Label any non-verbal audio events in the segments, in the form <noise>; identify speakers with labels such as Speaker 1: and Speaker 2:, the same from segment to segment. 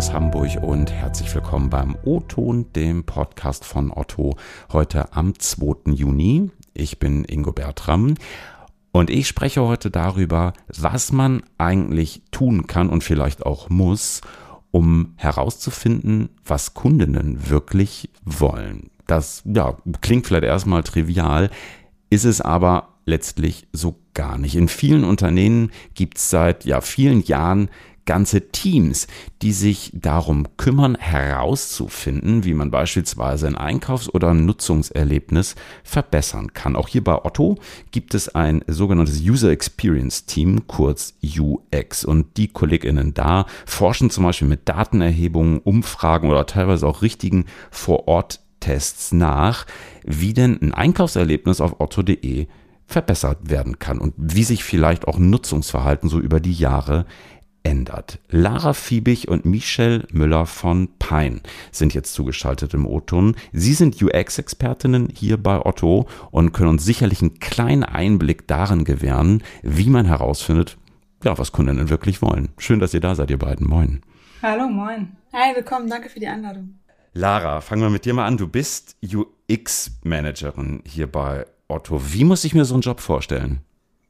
Speaker 1: aus Hamburg und herzlich willkommen beim O-Ton, dem Podcast von Otto, heute am 2. Juni. Ich bin Ingo Bertram und ich spreche heute darüber, was man eigentlich tun kann und vielleicht auch muss, um herauszufinden, was Kundinnen wirklich wollen. Das ja, klingt vielleicht erstmal trivial, ist es aber letztlich so gar nicht. In vielen Unternehmen gibt es seit ja, vielen Jahren ganze Teams, die sich darum kümmern, herauszufinden, wie man beispielsweise ein Einkaufs- oder Nutzungserlebnis verbessern kann. Auch hier bei Otto gibt es ein sogenanntes User Experience Team, kurz UX. Und die KollegInnen da forschen zum Beispiel mit Datenerhebungen, Umfragen oder teilweise auch richtigen Vor-Ort-Tests nach, wie denn ein Einkaufserlebnis auf otto.de verbessert werden kann und wie sich vielleicht auch Nutzungsverhalten so über die Jahre ändert. Lara Fiebig und Michelle Müller von Pine sind jetzt zugeschaltet im O-Ton. Sie sind UX-Expertinnen hier bei Otto und können uns sicherlich einen kleinen Einblick darin gewähren, wie man herausfindet, ja, was Kundinnen wirklich wollen. Schön, dass ihr da seid, ihr beiden. Moin.
Speaker 2: Hallo, moin. Hi, willkommen. Danke für die Einladung.
Speaker 1: Lara, fangen wir mit dir mal an. Du bist UX-Managerin hier bei Otto. Wie muss ich mir so einen Job vorstellen?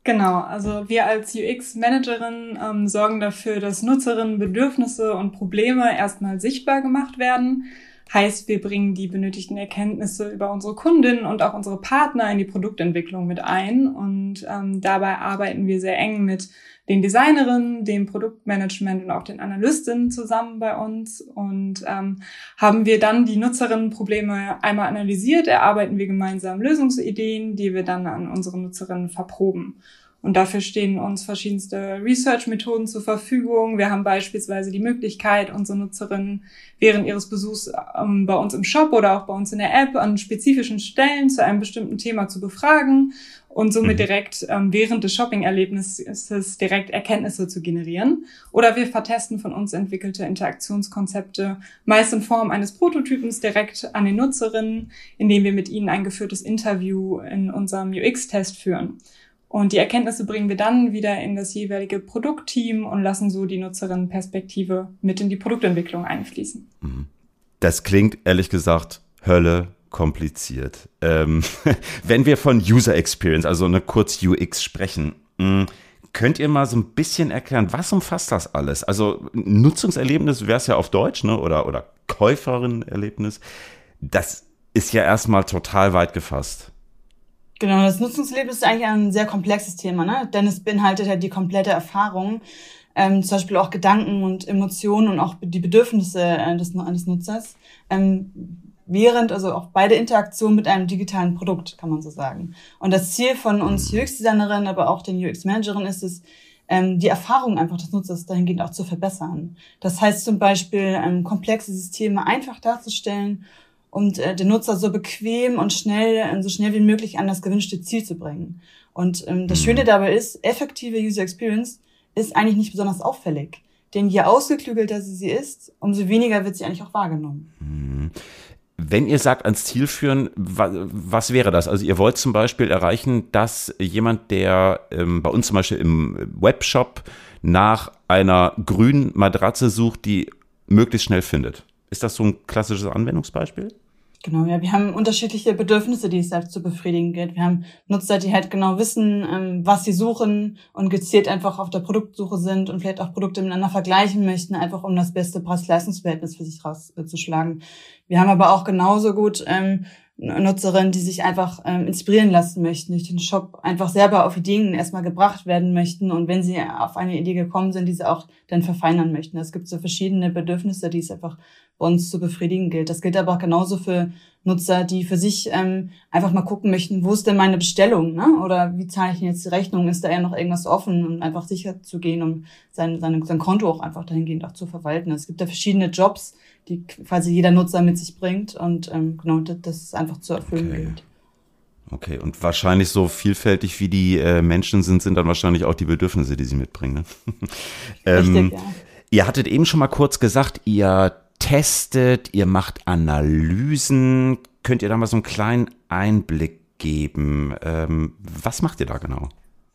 Speaker 2: Genau, also wir als UX-Managerin ähm, sorgen dafür, dass Nutzerinnen Bedürfnisse und Probleme erstmal sichtbar gemacht werden. Heißt, wir bringen die benötigten Erkenntnisse über unsere Kundinnen und auch unsere Partner in die Produktentwicklung mit ein. Und ähm, dabei arbeiten wir sehr eng mit den Designerinnen, dem Produktmanagement und auch den Analystinnen zusammen bei uns und ähm, haben wir dann die Nutzerinnenprobleme einmal analysiert, erarbeiten wir gemeinsam Lösungsideen, die wir dann an unsere Nutzerinnen verproben. Und dafür stehen uns verschiedenste Research-Methoden zur Verfügung. Wir haben beispielsweise die Möglichkeit, unsere Nutzerinnen während ihres Besuchs ähm, bei uns im Shop oder auch bei uns in der App an spezifischen Stellen zu einem bestimmten Thema zu befragen und somit mhm. direkt ähm, während des Shopping-Erlebnisses direkt Erkenntnisse zu generieren. Oder wir vertesten von uns entwickelte Interaktionskonzepte, meist in Form eines Prototypens direkt an den Nutzerinnen, indem wir mit ihnen ein geführtes Interview in unserem UX-Test führen. Und die Erkenntnisse bringen wir dann wieder in das jeweilige Produktteam und lassen so die Nutzerinnenperspektive mit in die Produktentwicklung einfließen. Mhm.
Speaker 1: Das klingt ehrlich gesagt Hölle kompliziert. Ähm, <laughs> wenn wir von User Experience, also eine kurz UX sprechen, mm, könnt ihr mal so ein bisschen erklären, was umfasst das alles? Also Nutzungserlebnis wäre es ja auf Deutsch, ne? Oder, oder Käuferinnenerlebnis. Das ist ja erstmal total weit gefasst.
Speaker 3: Genau, das Nutzungserlebnis ist eigentlich ein sehr komplexes Thema, ne? denn es beinhaltet halt die komplette Erfahrung, ähm, zum Beispiel auch Gedanken und Emotionen und auch die Bedürfnisse äh, des, eines Nutzers, ähm, während, also auch bei der Interaktion mit einem digitalen Produkt, kann man so sagen. Und das Ziel von uns UX-Designerinnen, aber auch den UX-Managerinnen ist es, ähm, die Erfahrung einfach des Nutzers dahingehend auch zu verbessern. Das heißt zum Beispiel, ähm, komplexe Systeme einfach darzustellen und äh, den Nutzer so bequem und schnell, so schnell wie möglich an das gewünschte Ziel zu bringen. Und ähm, das mhm. Schöne dabei ist, effektive User Experience ist eigentlich nicht besonders auffällig. Denn je ausgeklügelter sie, sie ist, umso weniger wird sie eigentlich auch wahrgenommen.
Speaker 1: Mhm. Wenn ihr sagt, ans Ziel führen, was, was, wäre das? Also ihr wollt zum Beispiel erreichen, dass jemand, der ähm, bei uns zum Beispiel im Webshop nach einer grünen Matratze sucht, die möglichst schnell findet. Ist das so ein klassisches Anwendungsbeispiel?
Speaker 3: Genau, ja, wir haben unterschiedliche Bedürfnisse, die es selbst zu befriedigen gilt. Wir haben Nutzer, die halt genau wissen, ähm, was sie suchen und gezielt einfach auf der Produktsuche sind und vielleicht auch Produkte miteinander vergleichen möchten, einfach um das beste Preis-Leistungs-Verhältnis für sich rauszuschlagen. Wir haben aber auch genauso gut ähm, Nutzerinnen, die sich einfach ähm, inspirieren lassen möchten, durch den Shop einfach selber auf Ideen erstmal gebracht werden möchten und wenn sie auf eine Idee gekommen sind, diese auch dann verfeinern möchten. Es gibt so verschiedene Bedürfnisse, die es einfach bei uns zu befriedigen gilt. Das gilt aber auch genauso für Nutzer, die für sich ähm, einfach mal gucken möchten, wo ist denn meine Bestellung, ne? Oder wie zahle ich denn jetzt die Rechnung? Ist da ja noch irgendwas offen, um einfach sicher zu gehen, um sein, sein, sein Konto auch einfach dahingehend auch zu verwalten. Es gibt da verschiedene Jobs, die quasi jeder Nutzer mit sich bringt und ähm, genau, das, das einfach zu erfüllen okay. gilt.
Speaker 1: Okay, und wahrscheinlich so vielfältig wie die äh, Menschen sind, sind dann wahrscheinlich auch die Bedürfnisse, die sie mitbringen. Ne? <laughs> ähm, Richtig, ja. Ihr hattet eben schon mal kurz gesagt, ihr testet, ihr macht Analysen. Könnt ihr da mal so einen kleinen Einblick geben? Ähm, was macht ihr da genau?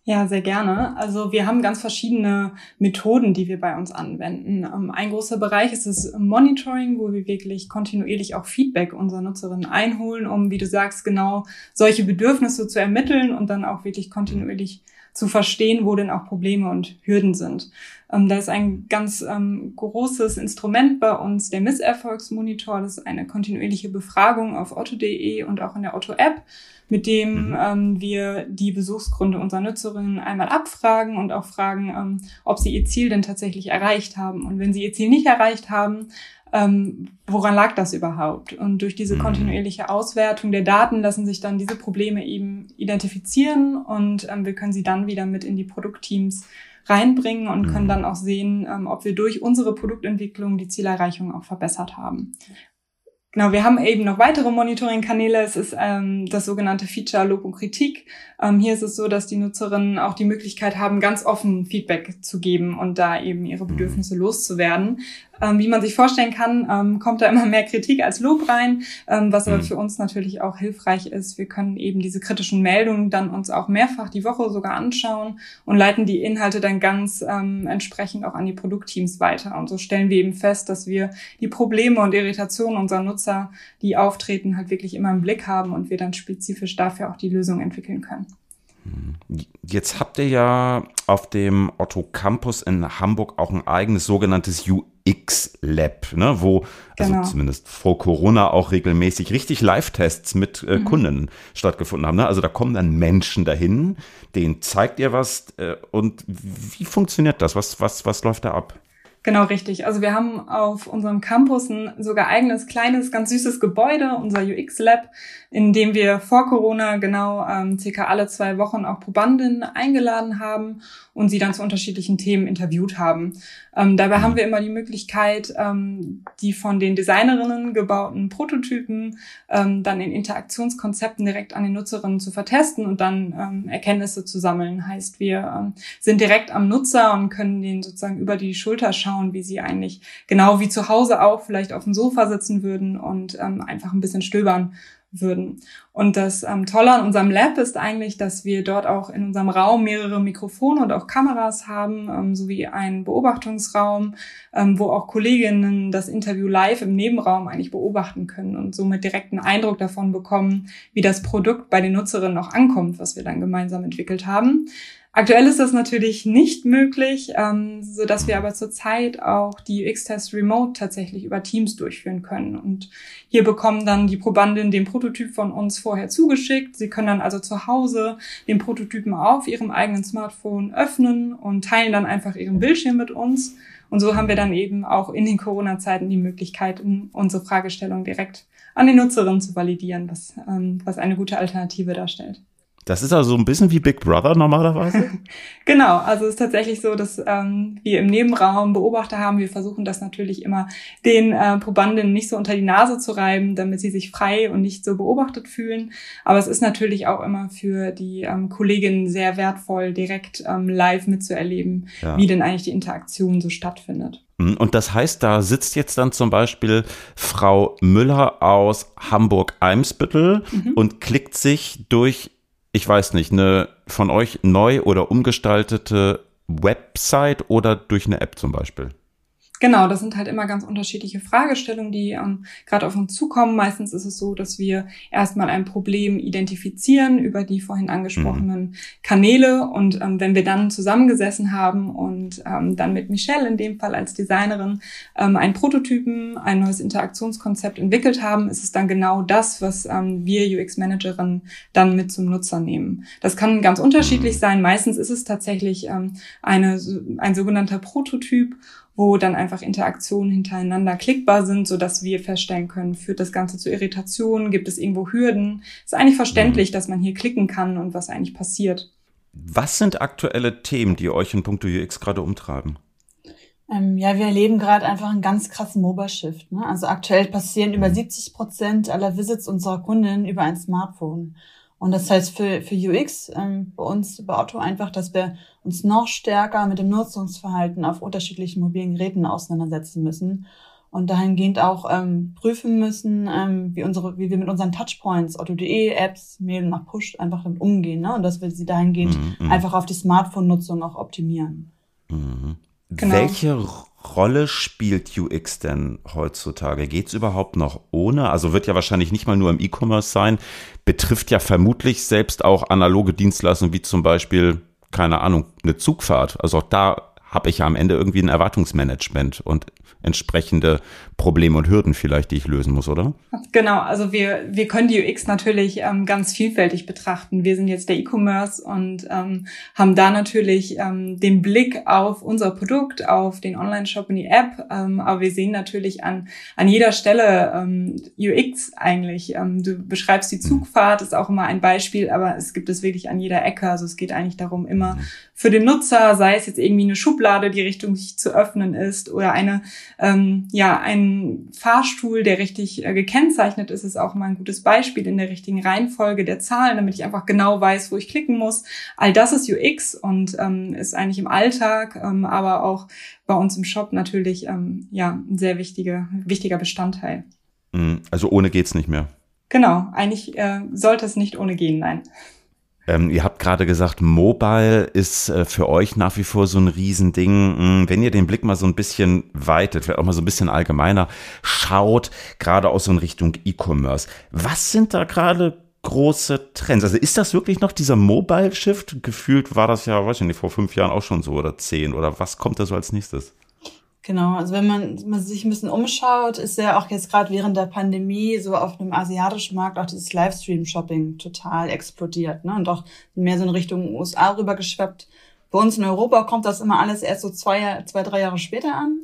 Speaker 2: Ja, sehr gerne. Also wir haben ganz verschiedene Methoden, die wir bei uns anwenden. Ähm, ein großer Bereich ist das Monitoring, wo wir wirklich kontinuierlich auch Feedback unserer Nutzerinnen einholen, um, wie du sagst, genau solche Bedürfnisse zu ermitteln und dann auch wirklich kontinuierlich zu verstehen, wo denn auch Probleme und Hürden sind. Ähm, da ist ein ganz ähm, großes Instrument bei uns, der Misserfolgsmonitor. Das ist eine kontinuierliche Befragung auf otto.de und auch in der Otto-App, mit dem mhm. ähm, wir die Besuchsgründe unserer Nutzerinnen einmal abfragen und auch fragen, ähm, ob sie ihr Ziel denn tatsächlich erreicht haben. Und wenn sie ihr Ziel nicht erreicht haben, ähm, woran lag das überhaupt? Und durch diese mhm. kontinuierliche Auswertung der Daten lassen sich dann diese Probleme eben identifizieren und ähm, wir können sie dann wieder mit in die Produktteams reinbringen und können mhm. dann auch sehen, ähm, ob wir durch unsere Produktentwicklung die Zielerreichung auch verbessert haben. Genau, wir haben eben noch weitere Monitoring-Kanäle. Es ist ähm, das sogenannte Feature Lob und Kritik. Ähm, hier ist es so, dass die Nutzerinnen auch die Möglichkeit haben, ganz offen Feedback zu geben und da eben ihre Bedürfnisse loszuwerden. Ähm, wie man sich vorstellen kann, ähm, kommt da immer mehr Kritik als Lob rein, ähm, was aber mhm. für uns natürlich auch hilfreich ist. Wir können eben diese kritischen Meldungen dann uns auch mehrfach die Woche sogar anschauen und leiten die Inhalte dann ganz ähm, entsprechend auch an die Produktteams weiter. Und so stellen wir eben fest, dass wir die Probleme und Irritationen unserer Nutzer, die auftreten, halt wirklich immer im Blick haben und wir dann spezifisch dafür auch die Lösung entwickeln können.
Speaker 1: Jetzt habt ihr ja auf dem Otto Campus in Hamburg auch ein eigenes sogenanntes UX-Lab, ne, wo also genau. zumindest vor Corona auch regelmäßig richtig Live-Tests mit äh, mhm. Kunden stattgefunden haben. Ne? Also da kommen dann Menschen dahin, denen zeigt ihr was äh, und wie funktioniert das? Was, was, was läuft da ab?
Speaker 2: Genau, richtig. Also wir haben auf unserem Campus ein sogar eigenes, kleines, ganz süßes Gebäude, unser UX-Lab, in dem wir vor Corona genau ähm, circa alle zwei Wochen auch Probandinnen eingeladen haben und sie dann zu unterschiedlichen Themen interviewt haben. Ähm, dabei haben wir immer die Möglichkeit, ähm, die von den Designerinnen gebauten Prototypen ähm, dann in Interaktionskonzepten direkt an den Nutzerinnen zu vertesten und dann ähm, Erkenntnisse zu sammeln. Heißt, wir ähm, sind direkt am Nutzer und können den sozusagen über die Schulter schauen, wie sie eigentlich genau wie zu Hause auch vielleicht auf dem Sofa sitzen würden und ähm, einfach ein bisschen stöbern würden. Und das ähm, Tolle an unserem Lab ist eigentlich, dass wir dort auch in unserem Raum mehrere Mikrofone und auch Kameras haben, ähm, sowie einen Beobachtungsraum, ähm, wo auch Kolleginnen das Interview live im Nebenraum eigentlich beobachten können und somit direkten Eindruck davon bekommen, wie das Produkt bei den Nutzerinnen auch ankommt, was wir dann gemeinsam entwickelt haben. Aktuell ist das natürlich nicht möglich, ähm, so dass wir aber zurzeit auch die UX-Tests remote tatsächlich über Teams durchführen können. Und hier bekommen dann die Probandinnen den Prototyp von uns vorher zugeschickt. Sie können dann also zu Hause den Prototypen auf ihrem eigenen Smartphone öffnen und teilen dann einfach ihren Bildschirm mit uns. Und so haben wir dann eben auch in den Corona-Zeiten die Möglichkeit, unsere Fragestellung direkt an die Nutzerinnen zu validieren, was, ähm, was eine gute Alternative darstellt.
Speaker 1: Das ist also ein bisschen wie Big Brother normalerweise? <laughs>
Speaker 2: genau, also es ist tatsächlich so, dass ähm, wir im Nebenraum Beobachter haben. Wir versuchen das natürlich immer den äh, Probandinnen nicht so unter die Nase zu reiben, damit sie sich frei und nicht so beobachtet fühlen. Aber es ist natürlich auch immer für die ähm, Kolleginnen sehr wertvoll, direkt ähm, live mitzuerleben, ja. wie denn eigentlich die Interaktion so stattfindet.
Speaker 1: Hm, und das heißt, da sitzt jetzt dann zum Beispiel Frau Müller aus Hamburg-Eimsbüttel mhm. und klickt sich durch ich weiß nicht, eine von euch neu oder umgestaltete Website oder durch eine App zum Beispiel?
Speaker 2: Genau, das sind halt immer ganz unterschiedliche Fragestellungen, die ähm, gerade auf uns zukommen. Meistens ist es so, dass wir erstmal ein Problem identifizieren über die vorhin angesprochenen mhm. Kanäle und ähm, wenn wir dann zusammengesessen haben und ähm, dann mit Michelle in dem Fall als Designerin ähm, einen Prototypen, ein neues Interaktionskonzept entwickelt haben, ist es dann genau das, was ähm, wir UX-Managerinnen dann mit zum Nutzer nehmen. Das kann ganz unterschiedlich mhm. sein. Meistens ist es tatsächlich ähm, eine, ein sogenannter Prototyp wo dann einfach Interaktionen hintereinander klickbar sind, so dass wir feststellen können, führt das Ganze zu Irritationen, gibt es irgendwo Hürden. ist eigentlich verständlich, mhm. dass man hier klicken kann und was eigentlich passiert.
Speaker 1: Was sind aktuelle Themen, die euch in puncto UX gerade umtreiben?
Speaker 3: Ähm, ja, wir erleben gerade einfach einen ganz krassen Mobile-Shift. Ne? Also aktuell passieren über 70 mhm. Prozent aller Visits unserer Kunden über ein Smartphone. Und das heißt für, für UX ähm, bei uns bei Otto einfach, dass wir uns noch stärker mit dem Nutzungsverhalten auf unterschiedlichen mobilen Geräten auseinandersetzen müssen. und dahingehend auch ähm, prüfen müssen, ähm, wie unsere, wie wir mit unseren Touchpoints, Otto.de, Apps, Mail nach Push einfach damit umgehen, ne? Und dass wir sie dahingehend mhm. einfach auf die Smartphone-Nutzung auch optimieren.
Speaker 1: Mhm. Genau. Welche Rolle spielt UX denn heutzutage? Geht es überhaupt noch ohne? Also wird ja wahrscheinlich nicht mal nur im E-Commerce sein, betrifft ja vermutlich selbst auch analoge Dienstleistungen wie zum Beispiel, keine Ahnung, eine Zugfahrt. Also auch da habe ich ja am Ende irgendwie ein Erwartungsmanagement und entsprechende Probleme und Hürden vielleicht, die ich lösen muss, oder?
Speaker 2: Genau, also wir, wir können die UX natürlich ähm, ganz vielfältig betrachten. Wir sind jetzt der E-Commerce und ähm, haben da natürlich ähm, den Blick auf unser Produkt, auf den Online-Shop und die App, ähm, aber wir sehen natürlich an, an jeder Stelle ähm, UX eigentlich. Ähm, du beschreibst die mhm. Zugfahrt, ist auch immer ein Beispiel, aber es gibt es wirklich an jeder Ecke. Also es geht eigentlich darum, immer für den Nutzer, sei es jetzt irgendwie eine Schublade, die Richtung sich zu öffnen ist oder eine ähm, ja ein Fahrstuhl, der richtig äh, gekennzeichnet ist, ist auch mal ein gutes Beispiel in der richtigen Reihenfolge der Zahlen, damit ich einfach genau weiß, wo ich klicken muss. All das ist UX und ähm, ist eigentlich im Alltag, ähm, aber auch bei uns im Shop natürlich ähm, ja ein sehr wichtiger wichtiger Bestandteil.
Speaker 1: Mhm. Also ohne geht's nicht mehr.
Speaker 2: Genau, eigentlich äh, sollte es nicht ohne gehen, nein.
Speaker 1: Ähm, ihr habt gerade gesagt, Mobile ist äh, für euch nach wie vor so ein Riesending. Hm, wenn ihr den Blick mal so ein bisschen weitet, vielleicht auch mal so ein bisschen allgemeiner schaut, gerade auch so in Richtung E-Commerce. Was sind da gerade große Trends? Also ist das wirklich noch dieser Mobile-Shift? Gefühlt war das ja, weiß ich nicht, vor fünf Jahren auch schon so oder zehn oder was kommt da so als nächstes?
Speaker 3: Genau, also wenn man, man sich ein bisschen umschaut, ist ja auch jetzt gerade während der Pandemie so auf einem asiatischen Markt auch dieses Livestream-Shopping total explodiert, ne? Und auch mehr so in Richtung USA rübergeschwappt. Bei uns in Europa kommt das immer alles erst so zwei, zwei drei Jahre später an.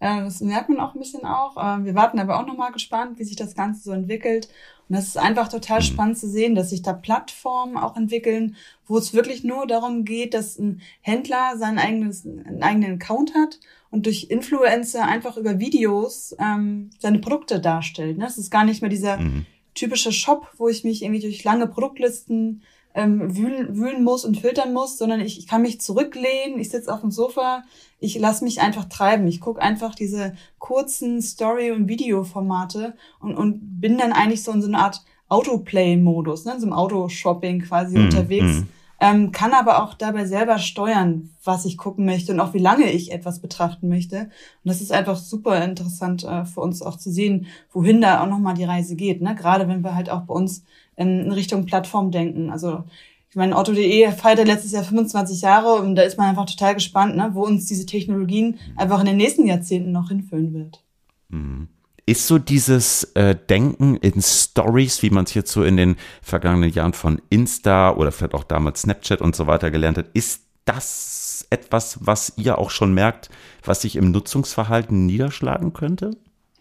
Speaker 3: Äh, das merkt man auch ein bisschen auch. Äh, wir warten aber auch nochmal gespannt, wie sich das Ganze so entwickelt. Und das ist einfach total mhm. spannend zu sehen, dass sich da Plattformen auch entwickeln, wo es wirklich nur darum geht, dass ein Händler sein eigenes, einen eigenen Account hat und durch Influencer einfach über Videos ähm, seine Produkte darstellt. Ne? Es ist gar nicht mehr dieser mhm. typische Shop, wo ich mich irgendwie durch lange Produktlisten ähm, wühlen, wühlen muss und filtern muss, sondern ich, ich kann mich zurücklehnen, ich sitze auf dem Sofa, ich lasse mich einfach treiben. Ich gucke einfach diese kurzen Story- und Videoformate und, und bin dann eigentlich so in so einer Art Autoplay-Modus, ne? in so einem Autoshopping quasi mhm. unterwegs. Mhm ähm, kann aber auch dabei selber steuern, was ich gucken möchte und auch wie lange ich etwas betrachten möchte. Und das ist einfach super interessant äh, für uns auch zu sehen, wohin da auch nochmal die Reise geht. Ne? Gerade wenn wir halt auch bei uns in Richtung Plattform denken. Also ich meine, Otto.de feiert letztes Jahr 25 Jahre und da ist man einfach total gespannt, ne, wo uns diese Technologien einfach in den nächsten Jahrzehnten noch hinführen wird.
Speaker 1: Mhm. Ist so dieses äh, Denken in Stories, wie man es so in den vergangenen Jahren von Insta oder vielleicht auch damals Snapchat und so weiter gelernt hat, ist das etwas, was ihr auch schon merkt, was sich im Nutzungsverhalten niederschlagen könnte?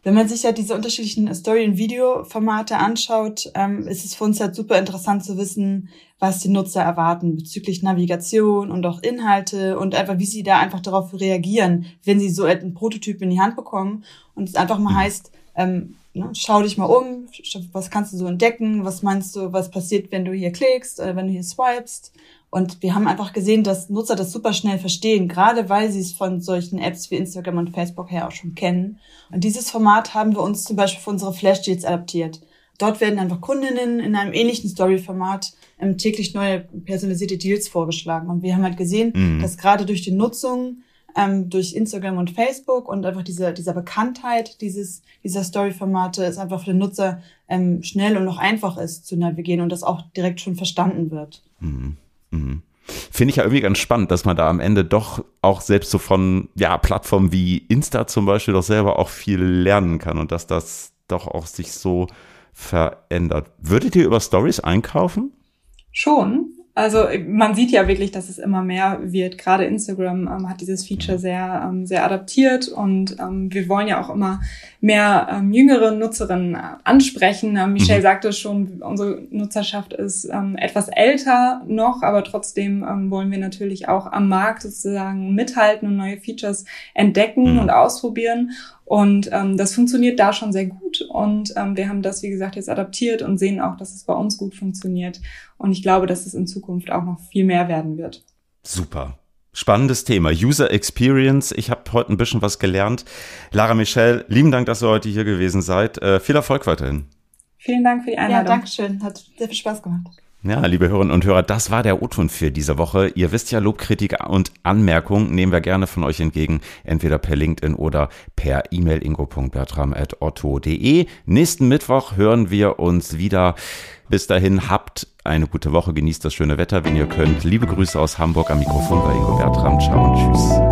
Speaker 3: Wenn man sich ja diese unterschiedlichen Story- und Videoformate anschaut, ähm, ist es für uns halt super interessant zu wissen, was die Nutzer erwarten bezüglich Navigation und auch Inhalte und einfach, wie sie da einfach darauf reagieren, wenn sie so einen Prototyp in die Hand bekommen und es einfach mal mhm. heißt, ähm, ne, schau dich mal um, was kannst du so entdecken, was meinst du, was passiert, wenn du hier klickst, äh, wenn du hier swipest. Und wir haben einfach gesehen, dass Nutzer das super schnell verstehen, gerade weil sie es von solchen Apps wie Instagram und Facebook her auch schon kennen. Und dieses Format haben wir uns zum Beispiel für unsere Flash-Deals adaptiert. Dort werden einfach Kundinnen in einem ähnlichen Story-Format ähm, täglich neue personalisierte Deals vorgeschlagen. Und wir haben halt gesehen, mhm. dass gerade durch die Nutzung ähm, durch Instagram und Facebook und einfach diese, dieser Bekanntheit dieses, dieser Story-Formate es einfach für den Nutzer ähm, schnell und noch einfach ist zu navigieren und das auch direkt schon verstanden wird.
Speaker 1: Mhm. Mhm. Finde ich ja irgendwie ganz spannend, dass man da am Ende doch auch selbst so von ja, Plattformen wie Insta zum Beispiel doch selber auch viel lernen kann und dass das doch auch sich so verändert. Würdet ihr über Stories einkaufen?
Speaker 2: Schon. Also man sieht ja wirklich, dass es immer mehr wird. Gerade Instagram ähm, hat dieses Feature sehr, ähm, sehr adaptiert und ähm, wir wollen ja auch immer mehr ähm, jüngere Nutzerinnen äh, ansprechen. Ähm, Michelle mhm. sagte schon, unsere Nutzerschaft ist ähm, etwas älter noch, aber trotzdem ähm, wollen wir natürlich auch am Markt sozusagen mithalten und neue Features entdecken mhm. und ausprobieren. Und ähm, das funktioniert da schon sehr gut. Und ähm, wir haben das, wie gesagt, jetzt adaptiert und sehen auch, dass es bei uns gut funktioniert. Und ich glaube, dass es in Zukunft auch noch viel mehr werden wird.
Speaker 1: Super. Spannendes Thema. User Experience. Ich habe heute ein bisschen was gelernt. Lara Michelle, lieben Dank, dass ihr heute hier gewesen seid. Äh, viel Erfolg weiterhin.
Speaker 2: Vielen Dank für die Einladung.
Speaker 3: Ja, danke schön. Hat sehr viel Spaß gemacht.
Speaker 1: Ja, liebe Hörerinnen und Hörer, das war der O-Ton für diese Woche. Ihr wisst ja, Lobkritik und Anmerkungen nehmen wir gerne von euch entgegen, entweder per LinkedIn oder per E-Mail ingo.bertram.otto.de. Nächsten Mittwoch hören wir uns wieder. Bis dahin habt eine gute Woche, genießt das schöne Wetter, wenn ihr könnt. Liebe Grüße aus Hamburg am Mikrofon bei Ingo Bertram. Ciao und tschüss.